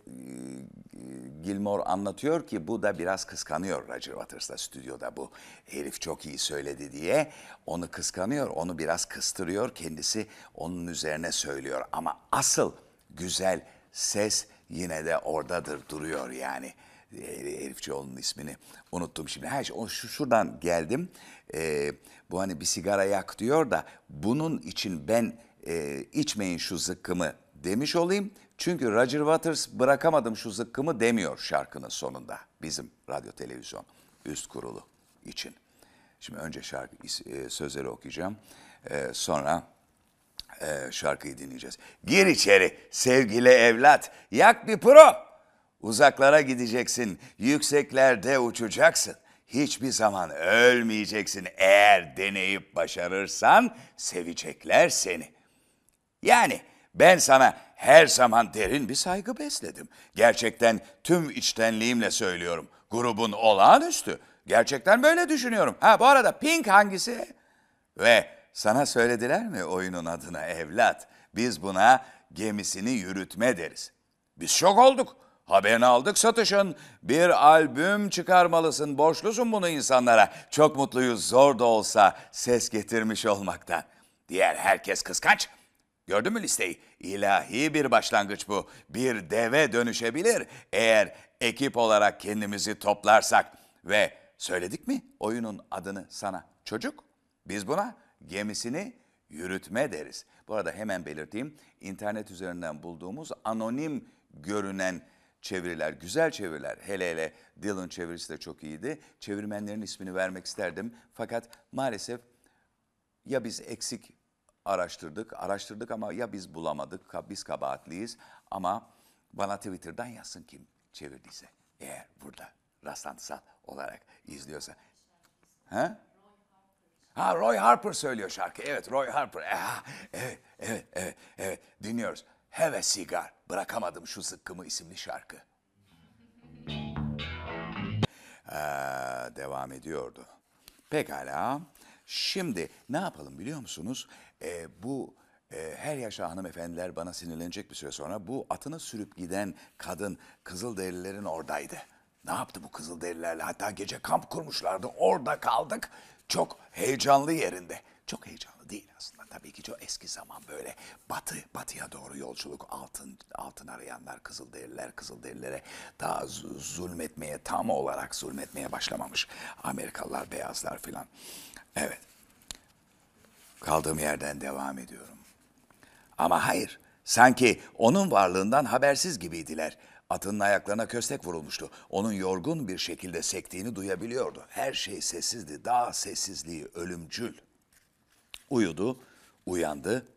Gilmour anlatıyor ki bu da biraz kıskanıyor Roger Waters'da stüdyoda bu herif çok iyi söyledi diye. Onu kıskanıyor, onu biraz kıstırıyor. Kendisi onun üzerine söylüyor. Ama asıl güzel ses yine de oradadır, duruyor yani. E, Herifçioğlu'nun ismini unuttum şimdi. Her şey, şu şuradan geldim. E, bu hani bir sigara yak diyor da bunun için ben e, içmeyin şu zıkkımı demiş olayım. Çünkü Roger Waters bırakamadım şu zıkkımı demiyor şarkının sonunda bizim radyo televizyon üst kurulu için. Şimdi önce şarkı e, sözleri okuyacağım. E, sonra e, şarkıyı dinleyeceğiz. Gir içeri sevgili evlat. Yak bir pro. Uzaklara gideceksin. Yükseklerde uçacaksın. Hiçbir zaman ölmeyeceksin. Eğer deneyip başarırsan sevecekler seni. Yani ben sana her zaman derin bir saygı besledim. Gerçekten tüm içtenliğimle söylüyorum. Grubun olağanüstü. Gerçekten böyle düşünüyorum. Ha bu arada Pink hangisi? Ve sana söylediler mi oyunun adına evlat? Biz buna gemisini yürütme deriz. Biz şok olduk. Haberini aldık satışın. Bir albüm çıkarmalısın. Borçlusun bunu insanlara. Çok mutluyuz zor da olsa ses getirmiş olmaktan. Diğer herkes kıskanç. Gördün mü listeyi? İlahi bir başlangıç bu. Bir deve dönüşebilir eğer ekip olarak kendimizi toplarsak. Ve söyledik mi oyunun adını sana? Çocuk. Biz buna gemisini yürütme deriz. Bu arada hemen belirteyim. internet üzerinden bulduğumuz anonim görünen çeviriler, güzel çeviriler. Hele hele Dylan çevirisi de çok iyiydi. Çevirmenlerin ismini vermek isterdim. Fakat maalesef ya biz eksik araştırdık, araştırdık ama ya biz bulamadık, biz kabahatliyiz. Ama bana Twitter'dan yazsın kim çevirdiyse. Eğer burada rastlantısal olarak izliyorsa. Ha? Ha Roy Harper söylüyor şarkı. Evet Roy Harper. Ah, evet, evet, evet, evet. Dinliyoruz. Have a cigar. Bırakamadım şu zıkkımı isimli şarkı. Aa, devam ediyordu. Pekala. Şimdi ne yapalım biliyor musunuz? Ee, bu e, her yaşa hanımefendiler bana sinirlenecek bir süre sonra bu atını sürüp giden kadın Kızılderililerin oradaydı. Ne yaptı bu Kızılderililerle? Hatta gece kamp kurmuşlardı. Orada kaldık. Çok heyecanlı yerinde. Çok heyecanlı değil aslında. Tabii ki çok eski zaman böyle batı, batıya doğru yolculuk altın altın arayanlar Kızılderililer Kızılderililere daha zulmetmeye tam olarak zulmetmeye başlamamış. Amerikalılar beyazlar filan. Evet. Kaldığım yerden devam ediyorum. Ama hayır, sanki onun varlığından habersiz gibiydiler. Atının ayaklarına köstek vurulmuştu. Onun yorgun bir şekilde sektiğini duyabiliyordu. Her şey sessizdi, dağ sessizliği ölümcül. Uyudu, uyandı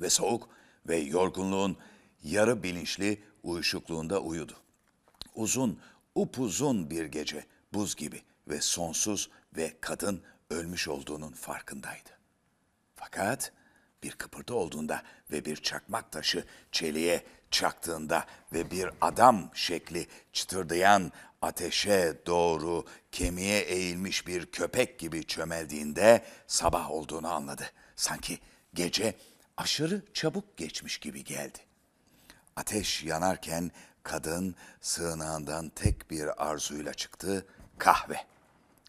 ve soğuk ve yorgunluğun yarı bilinçli uyuşukluğunda uyudu. Uzun, upuzun bir gece, buz gibi ve sonsuz ve kadın ölmüş olduğunun farkındaydı. Fakat bir kıpırtı olduğunda ve bir çakmak taşı çeliğe çaktığında ve bir adam şekli çıtırdayan ateşe doğru kemiğe eğilmiş bir köpek gibi çömeldiğinde sabah olduğunu anladı. Sanki gece aşırı çabuk geçmiş gibi geldi. Ateş yanarken kadın sığınağından tek bir arzuyla çıktı, kahve.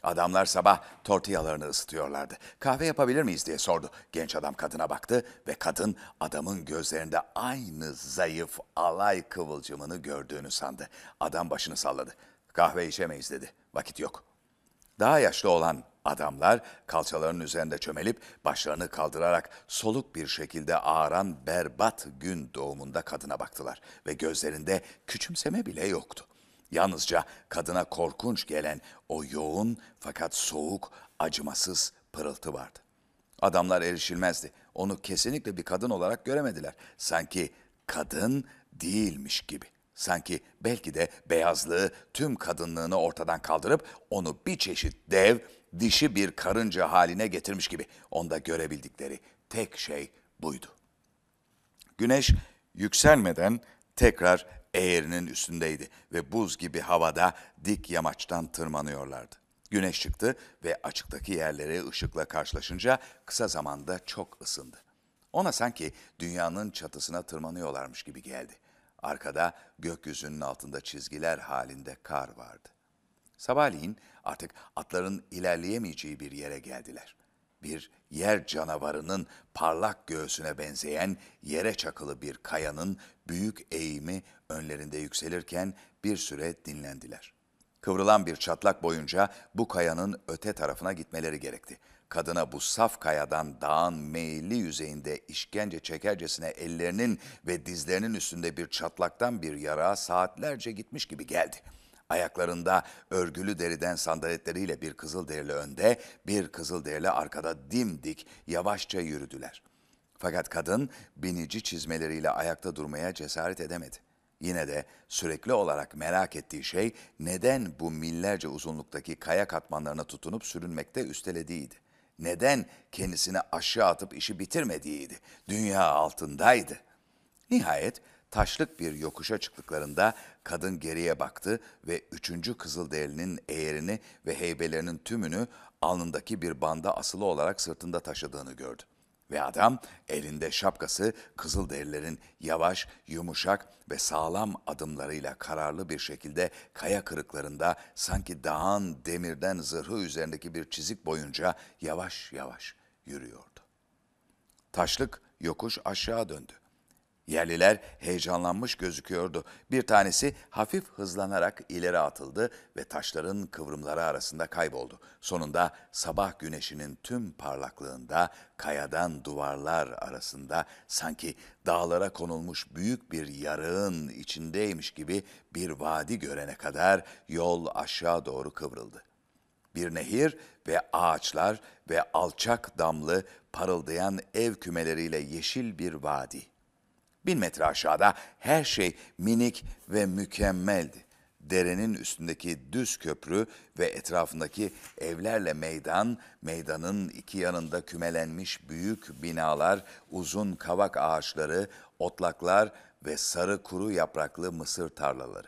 Adamlar sabah tortillalarını ısıtıyorlardı. Kahve yapabilir miyiz diye sordu. Genç adam kadına baktı ve kadın adamın gözlerinde aynı zayıf alay kıvılcımını gördüğünü sandı. Adam başını salladı. Kahve içemeyiz dedi. Vakit yok. Daha yaşlı olan adamlar kalçalarının üzerinde çömelip başlarını kaldırarak soluk bir şekilde ağaran berbat gün doğumunda kadına baktılar ve gözlerinde küçümseme bile yoktu. Yalnızca kadına korkunç gelen o yoğun fakat soğuk, acımasız pırıltı vardı. Adamlar erişilmezdi. Onu kesinlikle bir kadın olarak göremediler. Sanki kadın değilmiş gibi. Sanki belki de beyazlığı tüm kadınlığını ortadan kaldırıp onu bir çeşit dev, dişi bir karınca haline getirmiş gibi. Onda görebildikleri tek şey buydu. Güneş yükselmeden tekrar eğrinin üstündeydi ve buz gibi havada dik yamaçtan tırmanıyorlardı. Güneş çıktı ve açıktaki yerleri ışıkla karşılaşınca kısa zamanda çok ısındı. Ona sanki dünyanın çatısına tırmanıyorlarmış gibi geldi. Arkada gökyüzünün altında çizgiler halinde kar vardı. Sabahleyin artık atların ilerleyemeyeceği bir yere geldiler. Bir yer canavarının parlak göğsüne benzeyen yere çakılı bir kayanın büyük eğimi önlerinde yükselirken bir süre dinlendiler. Kıvrılan bir çatlak boyunca bu kayanın öte tarafına gitmeleri gerekti. Kadına bu saf kayadan dağın meyilli yüzeyinde işkence çekercesine ellerinin ve dizlerinin üstünde bir çatlaktan bir yara saatlerce gitmiş gibi geldi.'' Ayaklarında örgülü deriden sandaletleriyle bir kızıl derili önde, bir kızıl derili arkada dimdik yavaşça yürüdüler. Fakat kadın binici çizmeleriyle ayakta durmaya cesaret edemedi. Yine de sürekli olarak merak ettiği şey neden bu millerce uzunluktaki kaya katmanlarına tutunup sürünmekte üstelediğiydi. Neden kendisini aşağı atıp işi bitirmediğiydi. Dünya altındaydı. Nihayet taşlık bir yokuşa çıktıklarında kadın geriye baktı ve üçüncü Kızılderili'nin eğerini ve heybelerinin tümünü alnındaki bir banda asılı olarak sırtında taşıdığını gördü. Ve adam elinde şapkası Kızılderililerin yavaş, yumuşak ve sağlam adımlarıyla kararlı bir şekilde kaya kırıklarında sanki dağın demirden zırhı üzerindeki bir çizik boyunca yavaş yavaş yürüyordu. Taşlık yokuş aşağı döndü. Yerliler heyecanlanmış gözüküyordu. Bir tanesi hafif hızlanarak ileri atıldı ve taşların kıvrımları arasında kayboldu. Sonunda sabah güneşinin tüm parlaklığında kayadan duvarlar arasında sanki dağlara konulmuş büyük bir yarığın içindeymiş gibi bir vadi görene kadar yol aşağı doğru kıvrıldı. Bir nehir ve ağaçlar ve alçak damlı parıldayan ev kümeleriyle yeşil bir vadi. Bin metre aşağıda her şey minik ve mükemmeldi. Derenin üstündeki düz köprü ve etrafındaki evlerle meydan, meydanın iki yanında kümelenmiş büyük binalar, uzun kavak ağaçları, otlaklar ve sarı kuru yapraklı mısır tarlaları.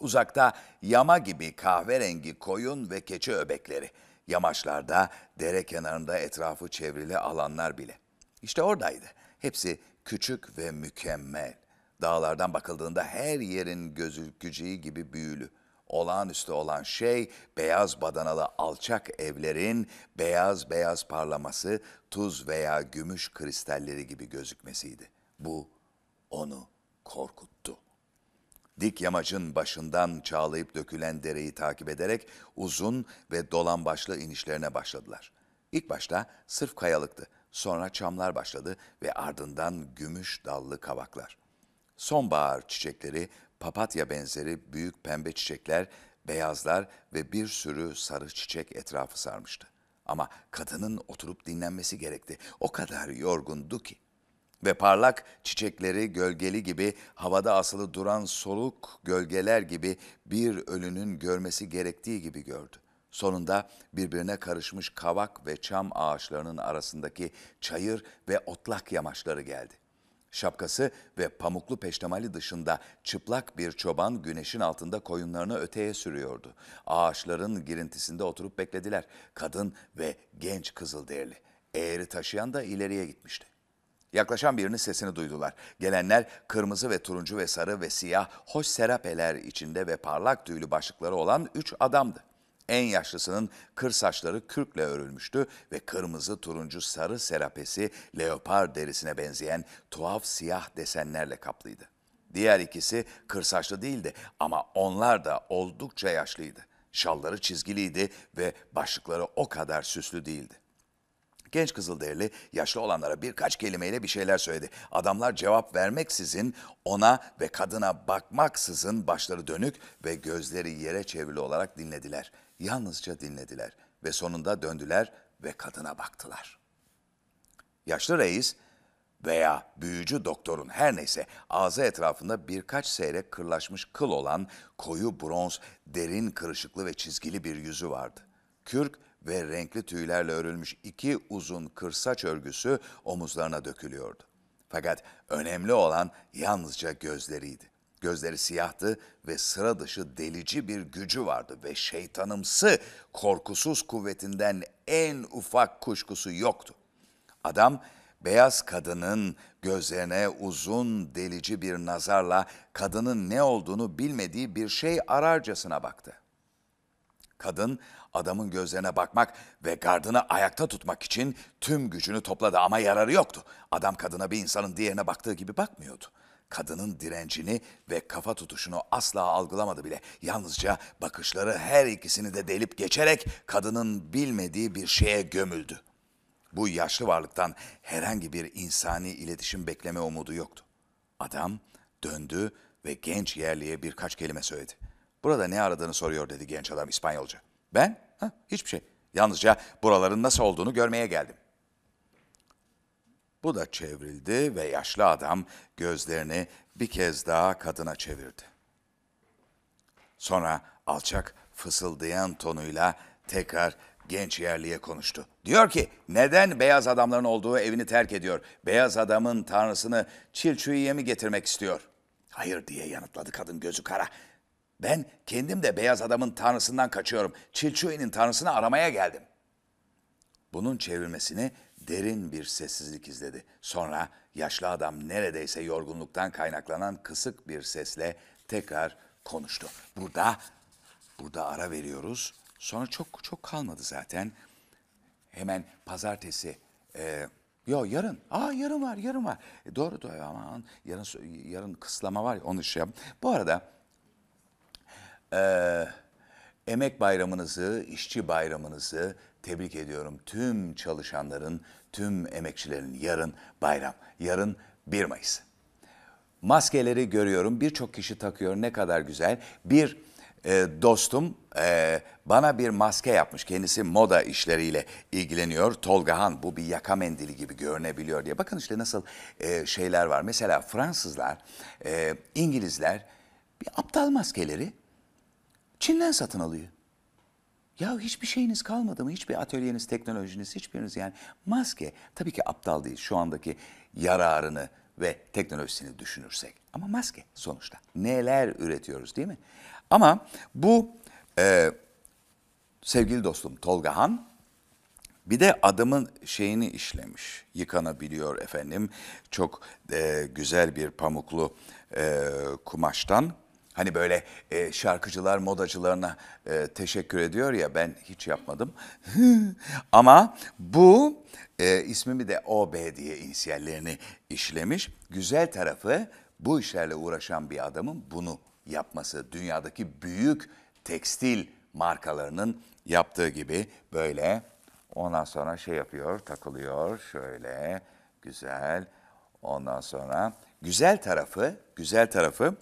Uzakta yama gibi kahverengi koyun ve keçi öbekleri. Yamaçlarda, dere kenarında etrafı çevrili alanlar bile. İşte oradaydı. Hepsi küçük ve mükemmel. Dağlardan bakıldığında her yerin gözükeceği gibi büyülü. Olağanüstü olan şey beyaz badanalı alçak evlerin beyaz beyaz parlaması, tuz veya gümüş kristalleri gibi gözükmesiydi. Bu onu korkuttu. Dik yamacın başından çağlayıp dökülen dereyi takip ederek uzun ve dolan başlı inişlerine başladılar. İlk başta sırf kayalıktı. Sonra çamlar başladı ve ardından gümüş dallı kavaklar. Sonbahar çiçekleri, papatya benzeri büyük pembe çiçekler, beyazlar ve bir sürü sarı çiçek etrafı sarmıştı. Ama kadının oturup dinlenmesi gerekti. O kadar yorgundu ki. Ve parlak çiçekleri gölgeli gibi havada asılı duran soluk gölgeler gibi bir ölünün görmesi gerektiği gibi gördü. Sonunda birbirine karışmış kavak ve çam ağaçlarının arasındaki çayır ve otlak yamaçları geldi. Şapkası ve pamuklu peştemali dışında çıplak bir çoban güneşin altında koyunlarını öteye sürüyordu. Ağaçların girintisinde oturup beklediler. Kadın ve genç kızılderili. Eğri taşıyan da ileriye gitmişti. Yaklaşan birinin sesini duydular. Gelenler kırmızı ve turuncu ve sarı ve siyah hoş serapeler içinde ve parlak tüylü başlıkları olan üç adamdı. En yaşlısının kır saçları kürkle örülmüştü ve kırmızı, turuncu, sarı serapesi leopar derisine benzeyen tuhaf siyah desenlerle kaplıydı. Diğer ikisi kır saçlı değildi ama onlar da oldukça yaşlıydı. Şalları çizgiliydi ve başlıkları o kadar süslü değildi. Genç Kızılderili yaşlı olanlara birkaç kelimeyle bir şeyler söyledi. Adamlar cevap vermeksizin ona ve kadına bakmaksızın başları dönük ve gözleri yere çevrili olarak dinlediler. Yalnızca dinlediler ve sonunda döndüler ve kadına baktılar. Yaşlı reis veya büyücü doktorun her neyse ağzı etrafında birkaç seyrek kırlaşmış kıl olan koyu bronz, derin kırışıklı ve çizgili bir yüzü vardı. Kürk ve renkli tüylerle örülmüş iki uzun kırsaç örgüsü omuzlarına dökülüyordu. Fakat önemli olan yalnızca gözleriydi. Gözleri siyahtı ve sıra dışı delici bir gücü vardı ve şeytanımsı korkusuz kuvvetinden en ufak kuşkusu yoktu. Adam beyaz kadının gözlerine uzun delici bir nazarla kadının ne olduğunu bilmediği bir şey ararcasına baktı. Kadın adamın gözlerine bakmak ve gardını ayakta tutmak için tüm gücünü topladı ama yararı yoktu. Adam kadına bir insanın diğerine baktığı gibi bakmıyordu. Kadının direncini ve kafa tutuşunu asla algılamadı bile. Yalnızca bakışları her ikisini de delip geçerek kadının bilmediği bir şeye gömüldü. Bu yaşlı varlıktan herhangi bir insani iletişim bekleme umudu yoktu. Adam döndü ve genç yerliye birkaç kelime söyledi. Burada ne aradığını soruyor dedi genç adam İspanyolca. Ben? Ha, hiçbir şey. Yalnızca buraların nasıl olduğunu görmeye geldim. Bu da çevrildi ve yaşlı adam gözlerini bir kez daha kadına çevirdi. Sonra alçak fısıldayan tonuyla tekrar genç yerliye konuştu. Diyor ki neden beyaz adamların olduğu evini terk ediyor? Beyaz adamın tanrısını Çilçui'ye mi getirmek istiyor? Hayır diye yanıtladı kadın gözü kara. Ben kendim de beyaz adamın tanrısından kaçıyorum. Çilçui'nin tanrısını aramaya geldim. Bunun çevrilmesini derin bir sessizlik izledi. Sonra yaşlı adam neredeyse yorgunluktan kaynaklanan kısık bir sesle tekrar konuştu. Burada burada ara veriyoruz. Sonra çok çok kalmadı zaten. Hemen pazartesi e, Yo yarın. Aa yarın var, yarın var. E, doğru doğru aman yarın yarın kıslama var. Onu şey yap. Bu arada ee, emek bayramınızı, işçi bayramınızı tebrik ediyorum. Tüm çalışanların, tüm emekçilerin yarın bayram. Yarın 1 Mayıs. Maskeleri görüyorum. Birçok kişi takıyor. Ne kadar güzel. Bir e, dostum e, bana bir maske yapmış. Kendisi moda işleriyle ilgileniyor. Tolga Han bu bir yaka mendili gibi görünebiliyor diye. Bakın işte nasıl e, şeyler var. Mesela Fransızlar, e, İngilizler bir aptal maskeleri Çin'den satın alıyor. Ya hiçbir şeyiniz kalmadı mı? Hiçbir atölyeniz, teknolojiniz, hiçbiriniz yani. Maske tabii ki aptal değil şu andaki yararını ve teknolojisini düşünürsek. Ama maske sonuçta. Neler üretiyoruz değil mi? Ama bu e, sevgili dostum Tolga Han bir de adamın şeyini işlemiş. Yıkanabiliyor efendim. Çok e, güzel bir pamuklu e, kumaştan Hani böyle e, şarkıcılar modacılarına e, teşekkür ediyor ya ben hiç yapmadım. Ama bu e, ismimi de OB diye inisiyallerini işlemiş. Güzel tarafı bu işlerle uğraşan bir adamın bunu yapması. Dünyadaki büyük tekstil markalarının yaptığı gibi böyle ondan sonra şey yapıyor takılıyor şöyle güzel. Ondan sonra güzel tarafı, güzel tarafı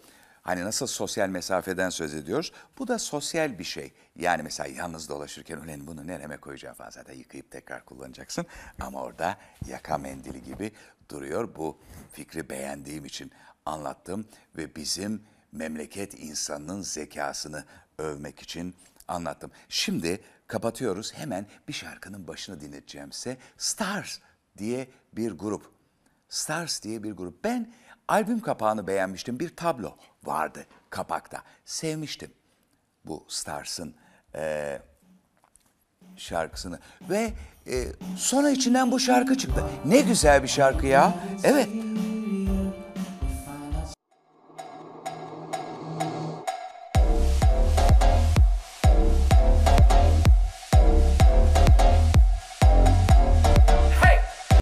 Hani nasıl sosyal mesafeden söz ediyoruz? Bu da sosyal bir şey. Yani mesela yalnız dolaşırken ulan bunu nereme koyacağım falan zaten yıkayıp tekrar kullanacaksın. Ama orada yaka mendili gibi duruyor. Bu fikri beğendiğim için anlattım ve bizim memleket insanının zekasını övmek için anlattım. Şimdi kapatıyoruz. Hemen bir şarkının başını dinleteceğim size. Stars diye bir grup. Stars diye bir grup. Ben albüm kapağını beğenmiştim. Bir tablo vardı kapakta. Sevmiştim bu Stars'ın e, şarkısını ve e, sonra içinden bu şarkı çıktı. Ne güzel bir şarkı ya. Evet